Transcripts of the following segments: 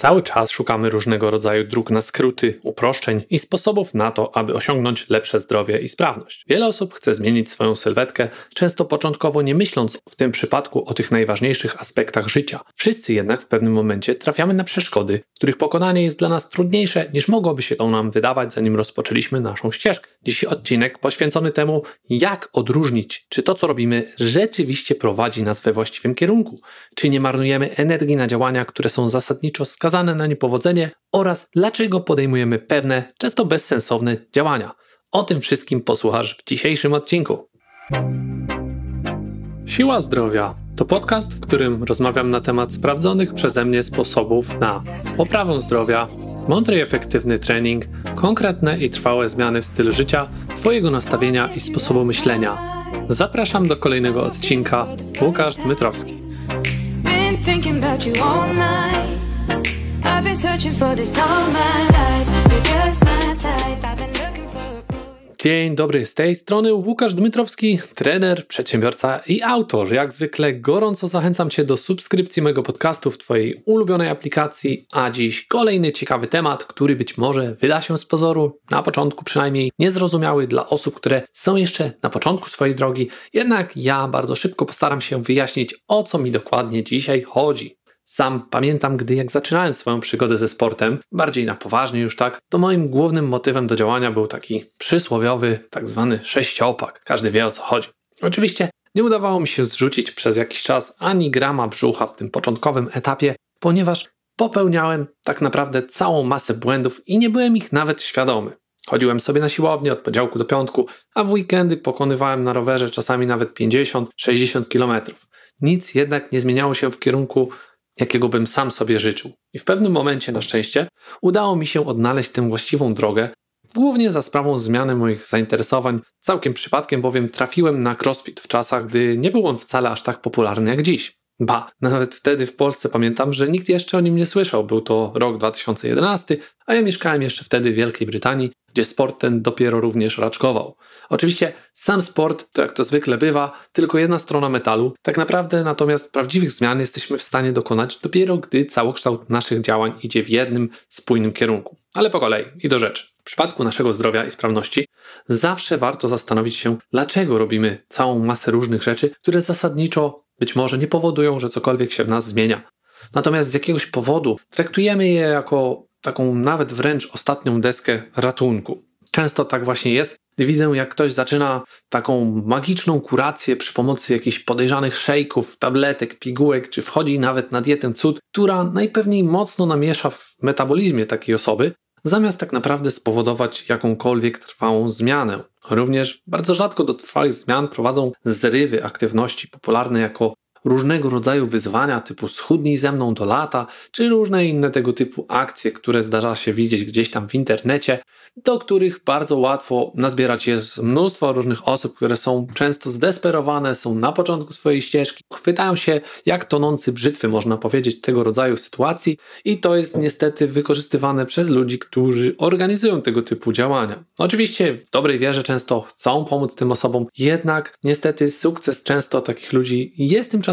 Cały czas szukamy różnego rodzaju dróg na skróty, uproszczeń i sposobów na to, aby osiągnąć lepsze zdrowie i sprawność. Wiele osób chce zmienić swoją sylwetkę, często początkowo nie myśląc w tym przypadku o tych najważniejszych aspektach życia. Wszyscy jednak w pewnym momencie trafiamy na przeszkody, których pokonanie jest dla nas trudniejsze niż mogłoby się to nam wydawać, zanim rozpoczęliśmy naszą ścieżkę. Dziś odcinek poświęcony temu, jak odróżnić, czy to co robimy rzeczywiście prowadzi nas we właściwym kierunku, czy nie marnujemy energii na działania, które są zasadniczo skazane skazane na niepowodzenie oraz dlaczego podejmujemy pewne, często bezsensowne działania. O tym wszystkim posłuchasz w dzisiejszym odcinku. Siła Zdrowia to podcast, w którym rozmawiam na temat sprawdzonych przeze mnie sposobów na poprawę zdrowia, mądry i efektywny trening, konkretne i trwałe zmiany w stylu życia, Twojego nastawienia i sposobu myślenia. Zapraszam do kolejnego odcinka. Łukasz Dmytrowski. Dzień dobry, z tej strony Łukasz Dmytrowski, trener, przedsiębiorca i autor. Jak zwykle gorąco zachęcam Cię do subskrypcji mojego podcastu w Twojej ulubionej aplikacji, a dziś kolejny ciekawy temat, który być może wyda się z pozoru, na początku przynajmniej, niezrozumiały dla osób, które są jeszcze na początku swojej drogi, jednak ja bardzo szybko postaram się wyjaśnić, o co mi dokładnie dzisiaj chodzi. Sam pamiętam, gdy jak zaczynałem swoją przygodę ze sportem, bardziej na poważnie już tak, to moim głównym motywem do działania był taki przysłowiowy, tak zwany sześciopak. Każdy wie o co chodzi. Oczywiście nie udawało mi się zrzucić przez jakiś czas ani grama brzucha w tym początkowym etapie, ponieważ popełniałem tak naprawdę całą masę błędów i nie byłem ich nawet świadomy. Chodziłem sobie na siłownię od poniedziałku do piątku, a w weekendy pokonywałem na rowerze czasami nawet 50-60 km. Nic jednak nie zmieniało się w kierunku jakiego bym sam sobie życzył. I w pewnym momencie, na szczęście, udało mi się odnaleźć tę właściwą drogę, głównie za sprawą zmiany moich zainteresowań. Całkiem przypadkiem bowiem trafiłem na crossfit w czasach, gdy nie był on wcale aż tak popularny jak dziś. Ba, nawet wtedy w Polsce pamiętam, że nikt jeszcze o nim nie słyszał. Był to rok 2011, a ja mieszkałem jeszcze wtedy w Wielkiej Brytanii, gdzie sport ten dopiero również raczkował. Oczywiście sam sport, to jak to zwykle bywa, tylko jedna strona metalu. Tak naprawdę natomiast prawdziwych zmian jesteśmy w stanie dokonać dopiero gdy całokształt naszych działań idzie w jednym spójnym kierunku. Ale po kolei i do rzeczy. W przypadku naszego zdrowia i sprawności zawsze warto zastanowić się, dlaczego robimy całą masę różnych rzeczy, które zasadniczo być może nie powodują, że cokolwiek się w nas zmienia. Natomiast z jakiegoś powodu traktujemy je jako taką nawet wręcz ostatnią deskę ratunku. Często tak właśnie jest. Widzę, jak ktoś zaczyna taką magiczną kurację przy pomocy jakichś podejrzanych szejków, tabletek, pigułek, czy wchodzi nawet na dietę cud, która najpewniej mocno namiesza w metabolizmie takiej osoby, zamiast tak naprawdę spowodować jakąkolwiek trwałą zmianę. Również bardzo rzadko do trwałych zmian prowadzą zrywy aktywności popularne jako różnego rodzaju wyzwania typu schudnij ze mną do lata, czy różne inne tego typu akcje, które zdarza się widzieć gdzieś tam w internecie, do których bardzo łatwo nazbierać jest mnóstwo różnych osób, które są często zdesperowane, są na początku swojej ścieżki, chwytają się jak tonący brzytwy, można powiedzieć, tego rodzaju sytuacji i to jest niestety wykorzystywane przez ludzi, którzy organizują tego typu działania. Oczywiście w dobrej wierze często chcą pomóc tym osobom, jednak niestety sukces często takich ludzi jest tymczasowy,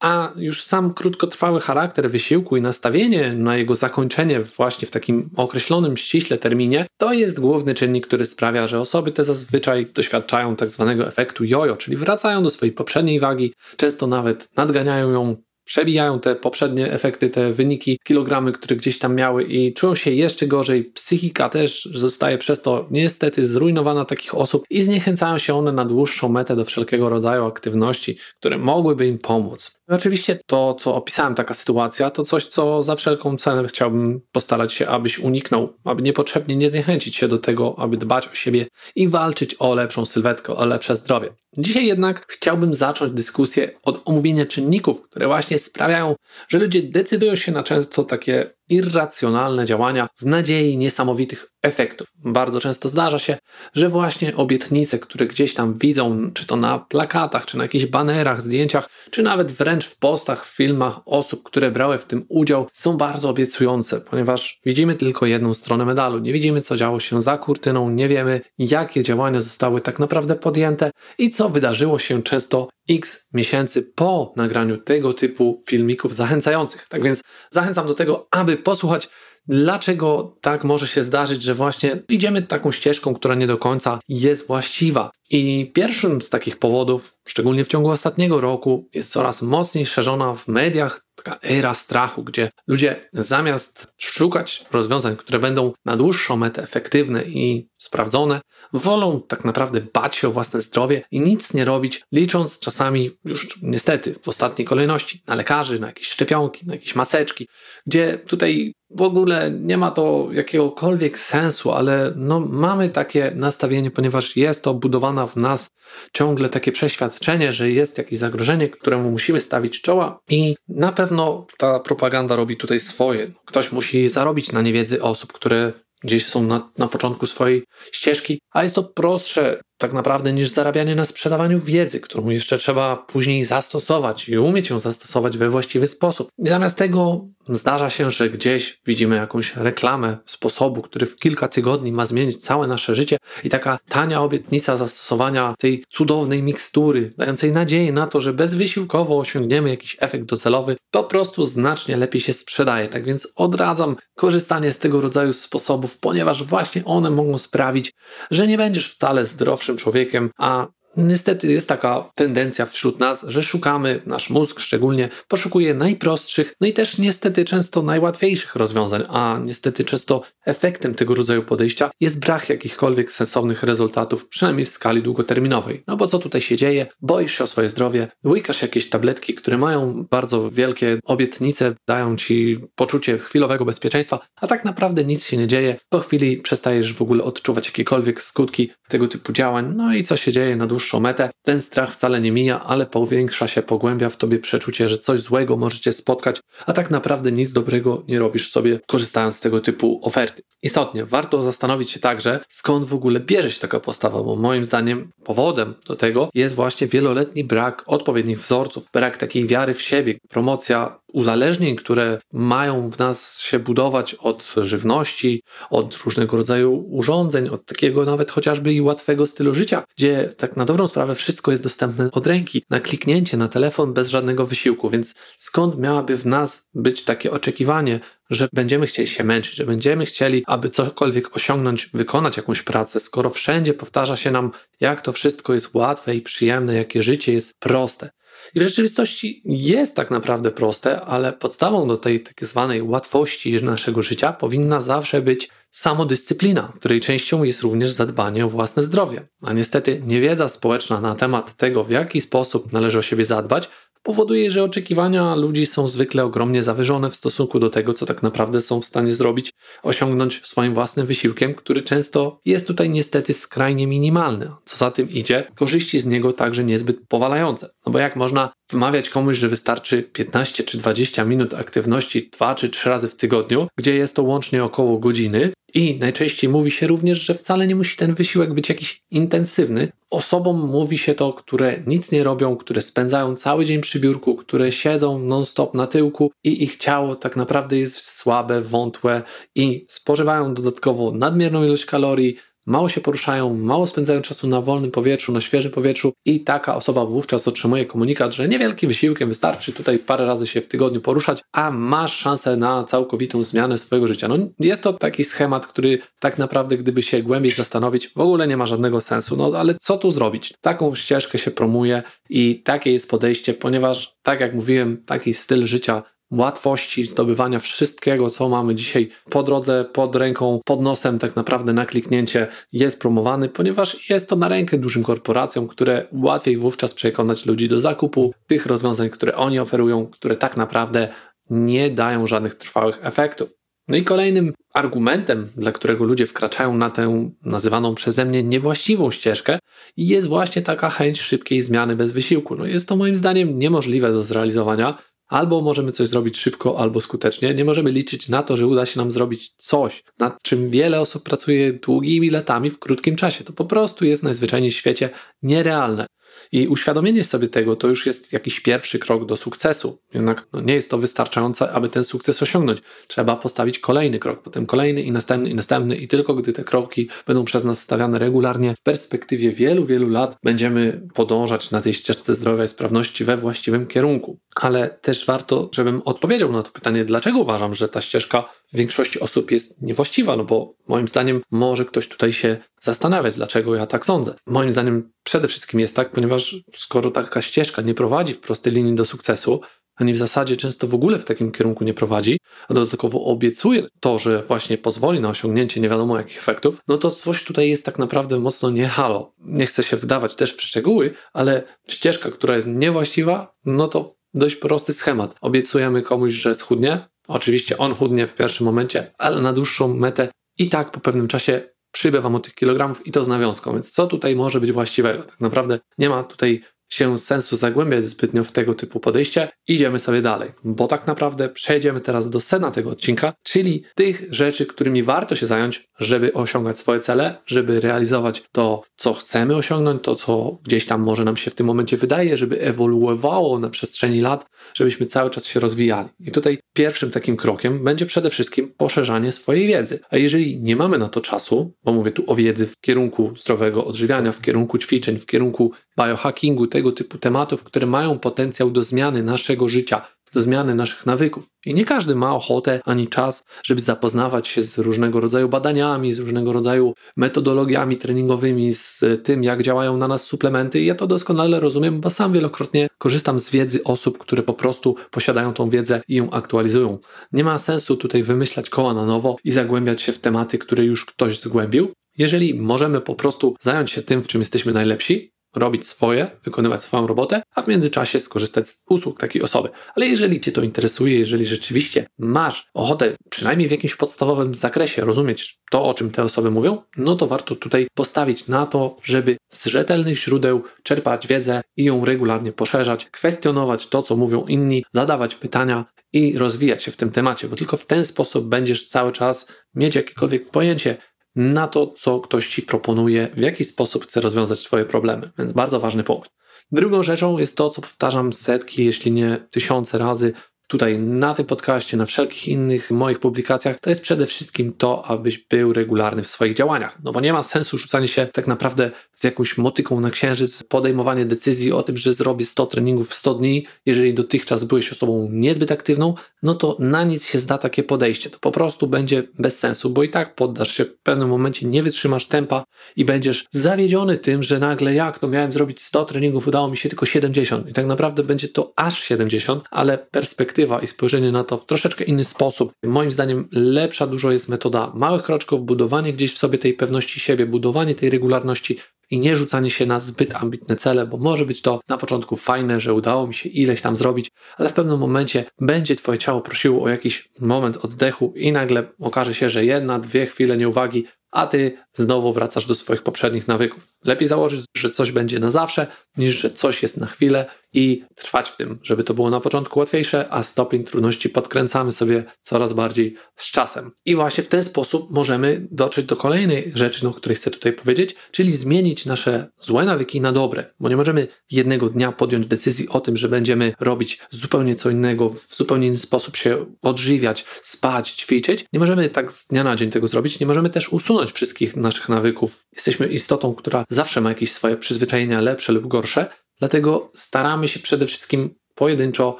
a już sam krótkotrwały charakter wysiłku i nastawienie na jego zakończenie właśnie w takim określonym ściśle terminie to jest główny czynnik, który sprawia, że osoby te zazwyczaj doświadczają tak zwanego efektu jojo, czyli wracają do swojej poprzedniej wagi, często nawet nadganiają ją przebijają te poprzednie efekty, te wyniki, kilogramy, które gdzieś tam miały i czują się jeszcze gorzej. Psychika też zostaje przez to niestety zrujnowana takich osób i zniechęcają się one na dłuższą metę do wszelkiego rodzaju aktywności, które mogłyby im pomóc. No oczywiście to, co opisałem, taka sytuacja, to coś, co za wszelką cenę chciałbym postarać się, abyś uniknął, aby niepotrzebnie nie zniechęcić się do tego, aby dbać o siebie i walczyć o lepszą sylwetkę, o lepsze zdrowie. Dzisiaj jednak chciałbym zacząć dyskusję od omówienia czynników, które właśnie sprawiają, że ludzie decydują się na często takie irracjonalne działania w nadziei niesamowitych efektów. Bardzo często zdarza się, że właśnie obietnice, które gdzieś tam widzą, czy to na plakatach, czy na jakichś banerach, zdjęciach, czy nawet wręcz w postach, w filmach osób, które brały w tym udział, są bardzo obiecujące, ponieważ widzimy tylko jedną stronę medalu. Nie widzimy, co działo się za kurtyną, nie wiemy, jakie działania zostały tak naprawdę podjęte i co wydarzyło się często x miesięcy po nagraniu tego typu filmików zachęcających. Tak więc zachęcam do tego, aby posłuchać Dlaczego tak może się zdarzyć, że właśnie idziemy taką ścieżką, która nie do końca jest właściwa? I pierwszym z takich powodów, szczególnie w ciągu ostatniego roku, jest coraz mocniej szerzona w mediach taka era strachu, gdzie ludzie zamiast szukać rozwiązań, które będą na dłuższą metę efektywne i sprawdzone, wolą tak naprawdę bać się o własne zdrowie i nic nie robić, licząc czasami już niestety w ostatniej kolejności na lekarzy, na jakieś szczepionki, na jakieś maseczki, gdzie tutaj w ogóle nie ma to jakiegokolwiek sensu, ale no, mamy takie nastawienie, ponieważ jest to budowana w nas ciągle takie przeświadczenie, że jest jakieś zagrożenie, któremu musimy stawić czoła i na pewno ta propaganda robi tutaj swoje. Ktoś musi zarobić na niewiedzy osób, które gdzieś są na, na początku swojej ścieżki, a jest to prostsze tak naprawdę niż zarabianie na sprzedawaniu wiedzy, którą jeszcze trzeba później zastosować i umieć ją zastosować we właściwy sposób. I zamiast tego zdarza się, że gdzieś widzimy jakąś reklamę sposobu, który w kilka tygodni ma zmienić całe nasze życie i taka tania obietnica zastosowania tej cudownej mikstury, dającej nadzieję na to, że bezwysiłkowo osiągniemy jakiś efekt docelowy, po prostu znacznie lepiej się sprzedaje. Tak więc odradzam korzystanie z tego rodzaju sposobów, ponieważ właśnie one mogą sprawić, że nie będziesz wcale zdrowszy człowiekiem, a Niestety jest taka tendencja wśród nas, że szukamy, nasz mózg szczególnie poszukuje najprostszych, no i też niestety często najłatwiejszych rozwiązań, a niestety często efektem tego rodzaju podejścia jest brak jakichkolwiek sensownych rezultatów, przynajmniej w skali długoterminowej. No bo co tutaj się dzieje? Boisz się o swoje zdrowie, łykasz jakieś tabletki, które mają bardzo wielkie obietnice, dają ci poczucie chwilowego bezpieczeństwa, a tak naprawdę nic się nie dzieje. Po chwili przestajesz w ogóle odczuwać jakiekolwiek skutki tego typu działań, no i co się dzieje na dłuższą dłuższą metę, ten strach wcale nie mija, ale powiększa się, pogłębia w tobie przeczucie, że coś złego możecie spotkać, a tak naprawdę nic dobrego nie robisz sobie, korzystając z tego typu oferty. Istotnie, warto zastanowić się także, skąd w ogóle bierze się taka postawa, bo moim zdaniem powodem do tego jest właśnie wieloletni brak odpowiednich wzorców, brak takiej wiary w siebie, promocja uzależnień, które mają w nas się budować od żywności, od różnego rodzaju urządzeń, od takiego nawet chociażby i łatwego stylu życia, gdzie tak na dobrą sprawę wszystko jest dostępne od ręki, na kliknięcie, na telefon, bez żadnego wysiłku. Więc skąd miałaby w nas być takie oczekiwanie, że będziemy chcieli się męczyć, że będziemy chcieli, aby cokolwiek osiągnąć, wykonać jakąś pracę, skoro wszędzie powtarza się nam, jak to wszystko jest łatwe i przyjemne, jakie życie jest proste. I w rzeczywistości jest tak naprawdę proste, ale podstawą do tej tak zwanej łatwości naszego życia powinna zawsze być samodyscyplina, której częścią jest również zadbanie o własne zdrowie. A niestety niewiedza społeczna na temat tego, w jaki sposób należy o siebie zadbać, powoduje, że oczekiwania ludzi są zwykle ogromnie zawyżone w stosunku do tego, co tak naprawdę są w stanie zrobić, osiągnąć swoim własnym wysiłkiem, który często jest tutaj niestety skrajnie minimalny. Co za tym idzie, korzyści z niego także niezbyt powalające. No bo jak można wmawiać komuś, że wystarczy 15 czy 20 minut aktywności 2 czy 3 razy w tygodniu, gdzie jest to łącznie około godziny, i najczęściej mówi się również, że wcale nie musi ten wysiłek być jakiś intensywny. Osobom mówi się to, które nic nie robią, które spędzają cały dzień przy biurku, które siedzą non-stop na tyłku i ich ciało tak naprawdę jest słabe, wątłe i spożywają dodatkowo nadmierną ilość kalorii, mało się poruszają, mało spędzają czasu na wolnym powietrzu, na świeżym powietrzu i taka osoba wówczas otrzymuje komunikat, że niewielkim wysiłkiem wystarczy tutaj parę razy się w tygodniu poruszać, a masz szansę na całkowitą zmianę swojego życia. No jest to taki schemat, który tak naprawdę gdyby się głębiej zastanowić, w ogóle nie ma żadnego sensu. No ale co tu zrobić? Taką ścieżkę się promuje i takie jest podejście, ponieważ tak jak mówiłem, taki styl życia łatwości zdobywania wszystkiego, co mamy dzisiaj po drodze, pod ręką, pod nosem, tak naprawdę na kliknięcie jest promowany, ponieważ jest to na rękę dużym korporacjom, które łatwiej wówczas przekonać ludzi do zakupu tych rozwiązań, które oni oferują, które tak naprawdę nie dają żadnych trwałych efektów. No i kolejnym argumentem, dla którego ludzie wkraczają na tę nazywaną przeze mnie niewłaściwą ścieżkę, jest właśnie taka chęć szybkiej zmiany bez wysiłku. No jest to moim zdaniem niemożliwe do zrealizowania, Albo możemy coś zrobić szybko, albo skutecznie. Nie możemy liczyć na to, że uda się nam zrobić coś, nad czym wiele osób pracuje długimi latami w krótkim czasie. To po prostu jest najzwyczajniej w świecie nierealne. I uświadomienie sobie tego to już jest jakiś pierwszy krok do sukcesu. Jednak no, nie jest to wystarczające, aby ten sukces osiągnąć. Trzeba postawić kolejny krok, potem kolejny i następny i następny i tylko gdy te kroki będą przez nas stawiane regularnie, w perspektywie wielu, wielu lat będziemy podążać na tej ścieżce zdrowia i sprawności we właściwym kierunku. Ale też warto, żebym odpowiedział na to pytanie, dlaczego uważam, że ta ścieżka w większości osób jest niewłaściwa, no bo moim zdaniem może ktoś tutaj się zastanawiać, dlaczego ja tak sądzę. Moim zdaniem przede wszystkim jest tak, ponieważ skoro taka ścieżka nie prowadzi w prostej linii do sukcesu, ani w zasadzie często w ogóle w takim kierunku nie prowadzi, a dodatkowo obiecuje to, że właśnie pozwoli na osiągnięcie nie wiadomo jakich efektów, no to coś tutaj jest tak naprawdę mocno nie halo. Nie chcę się wdawać też w szczegóły, ale ścieżka, która jest niewłaściwa, no to dość prosty schemat. Obiecujemy komuś, że schudnie, Oczywiście on chudnie w pierwszym momencie, ale na dłuższą metę i tak po pewnym czasie przybywa mu tych kilogramów i to z nawiązką. Więc co tutaj może być właściwego? Tak naprawdę nie ma tutaj się sensu zagłębiać zbytnio w tego typu podejście. Idziemy sobie dalej, bo tak naprawdę przejdziemy teraz do sena tego odcinka, czyli tych rzeczy, którymi warto się zająć, żeby osiągać swoje cele, żeby realizować to, co chcemy osiągnąć, to, co gdzieś tam może nam się w tym momencie wydaje, żeby ewoluowało na przestrzeni lat, żebyśmy cały czas się rozwijali. I tutaj pierwszym takim krokiem będzie przede wszystkim poszerzanie swojej wiedzy. A jeżeli nie mamy na to czasu, bo mówię tu o wiedzy w kierunku zdrowego odżywiania, w kierunku ćwiczeń, w kierunku biohackingu, tego typu tematów, które mają potencjał do zmiany naszego życia, do zmiany naszych nawyków. I nie każdy ma ochotę ani czas, żeby zapoznawać się z różnego rodzaju badaniami, z różnego rodzaju metodologiami treningowymi, z tym, jak działają na nas suplementy. I ja to doskonale rozumiem, bo sam wielokrotnie korzystam z wiedzy osób, które po prostu posiadają tą wiedzę i ją aktualizują. Nie ma sensu tutaj wymyślać koła na nowo i zagłębiać się w tematy, które już ktoś zgłębił. Jeżeli możemy po prostu zająć się tym, w czym jesteśmy najlepsi, robić swoje, wykonywać swoją robotę, a w międzyczasie skorzystać z usług takiej osoby. Ale jeżeli Cię to interesuje, jeżeli rzeczywiście masz ochotę, przynajmniej w jakimś podstawowym zakresie, rozumieć to, o czym te osoby mówią, no to warto tutaj postawić na to, żeby z rzetelnych źródeł czerpać wiedzę i ją regularnie poszerzać, kwestionować to, co mówią inni, zadawać pytania i rozwijać się w tym temacie, bo tylko w ten sposób będziesz cały czas mieć jakiekolwiek pojęcie, na to, co ktoś ci proponuje, w jaki sposób chce rozwiązać Twoje problemy. Więc bardzo ważny punkt. Drugą rzeczą jest to, co powtarzam setki, jeśli nie tysiące razy, tutaj na tym podcaście, na wszelkich innych moich publikacjach, to jest przede wszystkim to, abyś był regularny w swoich działaniach. No bo nie ma sensu rzucanie się tak naprawdę z jakąś motyką na księżyc, podejmowanie decyzji o tym, że zrobię 100 treningów w 100 dni. Jeżeli dotychczas byłeś osobą niezbyt aktywną, no to na nic się zda takie podejście. To po prostu będzie bez sensu, bo i tak poddasz się w pewnym momencie, nie wytrzymasz tempa i będziesz zawiedziony tym, że nagle jak to miałem zrobić 100 treningów, udało mi się tylko 70. I tak naprawdę będzie to aż 70, ale perspektywa perspektywa i spojrzenie na to w troszeczkę inny sposób. Moim zdaniem lepsza dużo jest metoda małych kroczków, budowanie gdzieś w sobie tej pewności siebie, budowanie tej regularności i nie rzucanie się na zbyt ambitne cele, bo może być to na początku fajne, że udało mi się ileś tam zrobić, ale w pewnym momencie będzie Twoje ciało prosiło o jakiś moment oddechu i nagle okaże się, że jedna, dwie chwile nieuwagi a ty znowu wracasz do swoich poprzednich nawyków. Lepiej założyć, że coś będzie na zawsze, niż że coś jest na chwilę i trwać w tym, żeby to było na początku łatwiejsze, a stopień trudności podkręcamy sobie coraz bardziej z czasem. I właśnie w ten sposób możemy dotrzeć do kolejnej rzeczy, no, o której chcę tutaj powiedzieć, czyli zmienić nasze złe nawyki na dobre, bo nie możemy jednego dnia podjąć decyzji o tym, że będziemy robić zupełnie co innego, w zupełnie inny sposób się odżywiać, spać, ćwiczyć. Nie możemy tak z dnia na dzień tego zrobić, nie możemy też usunąć wszystkich naszych nawyków. Jesteśmy istotą, która zawsze ma jakieś swoje przyzwyczajenia lepsze lub gorsze, Dlatego staramy się przede wszystkim pojedynczo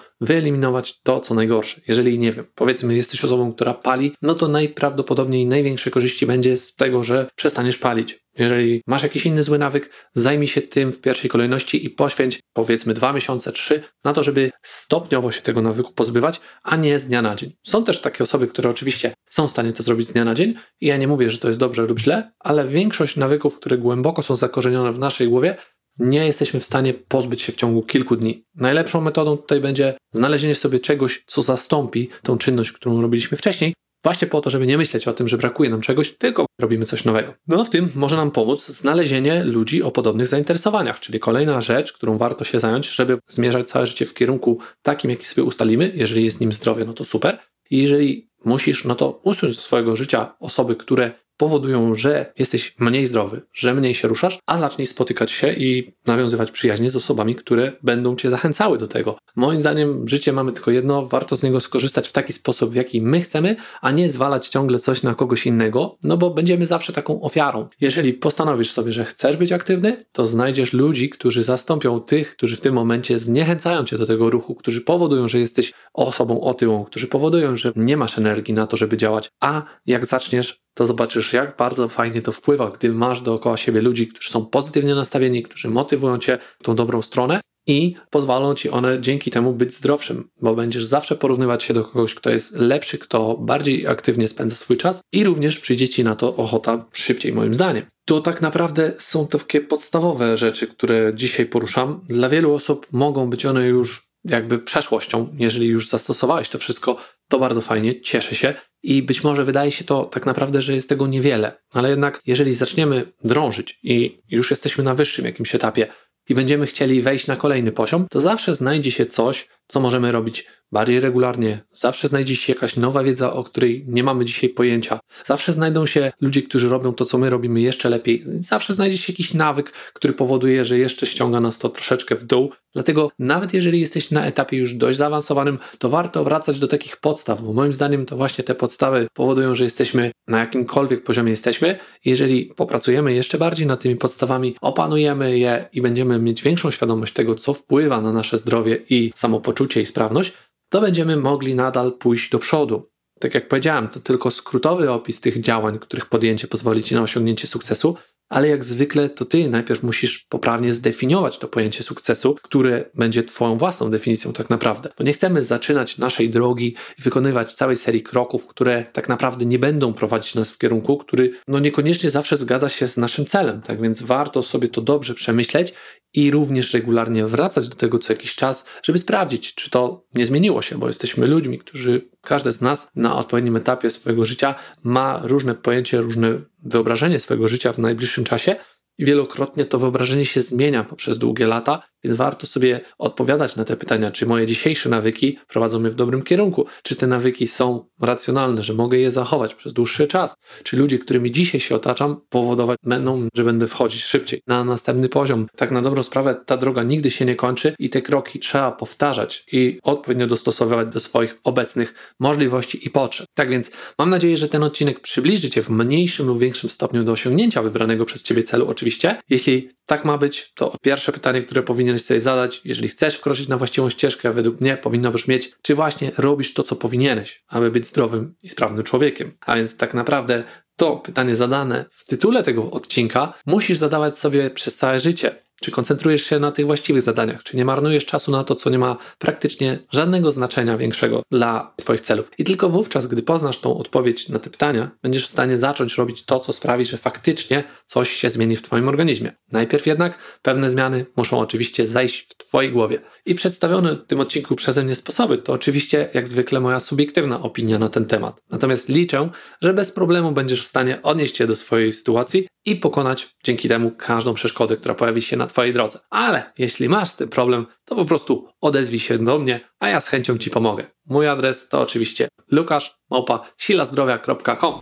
wyeliminować to, co najgorsze. Jeżeli, nie wiem, powiedzmy, jesteś osobą, która pali, no to najprawdopodobniej największe korzyści będzie z tego, że przestaniesz palić. Jeżeli masz jakiś inny zły nawyk, zajmij się tym w pierwszej kolejności i poświęć powiedzmy dwa miesiące, trzy na to, żeby stopniowo się tego nawyku pozbywać, a nie z dnia na dzień. Są też takie osoby, które oczywiście są w stanie to zrobić z dnia na dzień i ja nie mówię, że to jest dobrze lub źle, ale większość nawyków, które głęboko są zakorzenione w naszej głowie, nie jesteśmy w stanie pozbyć się w ciągu kilku dni. Najlepszą metodą tutaj będzie znalezienie sobie czegoś, co zastąpi tą czynność, którą robiliśmy wcześniej, właśnie po to, żeby nie myśleć o tym, że brakuje nam czegoś, tylko robimy coś nowego. No w tym może nam pomóc znalezienie ludzi o podobnych zainteresowaniach, czyli kolejna rzecz, którą warto się zająć, żeby zmierzać całe życie w kierunku takim, jaki sobie ustalimy. Jeżeli jest nim zdrowie, no to super. I jeżeli musisz, no to usunąć z swojego życia osoby, które powodują, że jesteś mniej zdrowy, że mniej się ruszasz, a zacznij spotykać się i nawiązywać przyjaźnie z osobami, które będą cię zachęcały do tego. Moim zdaniem życie mamy tylko jedno, warto z niego skorzystać w taki sposób, w jaki my chcemy, a nie zwalać ciągle coś na kogoś innego, no bo będziemy zawsze taką ofiarą. Jeżeli postanowisz sobie, że chcesz być aktywny, to znajdziesz ludzi, którzy zastąpią tych, którzy w tym momencie zniechęcają cię do tego ruchu, którzy powodują, że jesteś osobą otyłą, którzy powodują, że nie masz energii na to, żeby działać, a jak zaczniesz to zobaczysz, jak bardzo fajnie to wpływa, gdy masz dookoła siebie ludzi, którzy są pozytywnie nastawieni, którzy motywują cię w tą dobrą stronę i pozwolą ci one dzięki temu być zdrowszym, bo będziesz zawsze porównywać się do kogoś, kto jest lepszy, kto bardziej aktywnie spędza swój czas i również przyjdzie ci na to ochota szybciej, moim zdaniem. To tak naprawdę są takie podstawowe rzeczy, które dzisiaj poruszam. Dla wielu osób mogą być one już jakby przeszłością. Jeżeli już zastosowałeś to wszystko, to bardzo fajnie, cieszę się. I być może wydaje się to tak naprawdę, że jest tego niewiele, ale jednak jeżeli zaczniemy drążyć i już jesteśmy na wyższym jakimś etapie i będziemy chcieli wejść na kolejny poziom, to zawsze znajdzie się coś, co możemy robić bardziej regularnie. Zawsze znajdzie się jakaś nowa wiedza, o której nie mamy dzisiaj pojęcia. Zawsze znajdą się ludzie, którzy robią to, co my robimy jeszcze lepiej. Zawsze znajdzie się jakiś nawyk, który powoduje, że jeszcze ściąga nas to troszeczkę w dół. Dlatego nawet jeżeli jesteś na etapie już dość zaawansowanym, to warto wracać do takich podstaw, bo moim zdaniem to właśnie te podstawy powodują, że jesteśmy na jakimkolwiek poziomie jesteśmy. Jeżeli popracujemy jeszcze bardziej nad tymi podstawami, opanujemy je i będziemy mieć większą świadomość tego, co wpływa na nasze zdrowie i samopoczucie i sprawność, to będziemy mogli nadal pójść do przodu. Tak jak powiedziałem, to tylko skrótowy opis tych działań, których podjęcie pozwoli Ci na osiągnięcie sukcesu, ale jak zwykle to ty najpierw musisz poprawnie zdefiniować to pojęcie sukcesu, które będzie twoją własną definicją tak naprawdę. Bo nie chcemy zaczynać naszej drogi i wykonywać całej serii kroków, które tak naprawdę nie będą prowadzić nas w kierunku, który no niekoniecznie zawsze zgadza się z naszym celem. Tak więc warto sobie to dobrze przemyśleć i również regularnie wracać do tego co jakiś czas, żeby sprawdzić, czy to nie zmieniło się, bo jesteśmy ludźmi, którzy, każdy z nas na odpowiednim etapie swojego życia ma różne pojęcie, różne wyobrażenie swojego życia w najbliższym czasie i wielokrotnie to wyobrażenie się zmienia poprzez długie lata, więc warto sobie odpowiadać na te pytania, czy moje dzisiejsze nawyki prowadzą mnie w dobrym kierunku, czy te nawyki są racjonalne, że mogę je zachować przez dłuższy czas, czy ludzie, którymi dzisiaj się otaczam, powodować będą, że będę wchodzić szybciej na następny poziom. Tak na dobrą sprawę ta droga nigdy się nie kończy i te kroki trzeba powtarzać i odpowiednio dostosowywać do swoich obecnych możliwości i potrzeb. Tak więc mam nadzieję, że ten odcinek przybliży Cię w mniejszym lub większym stopniu do osiągnięcia wybranego przez Ciebie celu, oczywiście. Jeśli tak ma być, to pierwsze pytanie, które powinieneś sobie zadać, jeżeli chcesz wkroczyć na właściwą ścieżkę, według mnie powinno brzmieć, czy właśnie robisz to, co powinieneś, aby być zdrowym i sprawnym człowiekiem. A więc tak naprawdę to pytanie zadane w tytule tego odcinka musisz zadawać sobie przez całe życie. Czy koncentrujesz się na tych właściwych zadaniach? Czy nie marnujesz czasu na to, co nie ma praktycznie żadnego znaczenia większego dla Twoich celów? I tylko wówczas, gdy poznasz tą odpowiedź na te pytania, będziesz w stanie zacząć robić to, co sprawi, że faktycznie coś się zmieni w Twoim organizmie. Najpierw jednak pewne zmiany muszą oczywiście zajść w Twojej głowie. I przedstawione w tym odcinku przeze mnie sposoby to oczywiście, jak zwykle, moja subiektywna opinia na ten temat. Natomiast liczę, że bez problemu będziesz w stanie odnieść się do swojej sytuacji i pokonać dzięki temu każdą przeszkodę, która pojawi się na Twojej drodze. Ale jeśli masz tym problem, to po prostu odezwij się do mnie, a ja z chęcią Ci pomogę. Mój adres to oczywiście lukasz.silazdrowia.com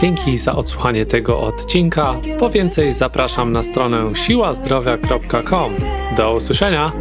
Dzięki za odsłuchanie tego odcinka. Po więcej zapraszam na stronę siłazdrowia.com. Do usłyszenia!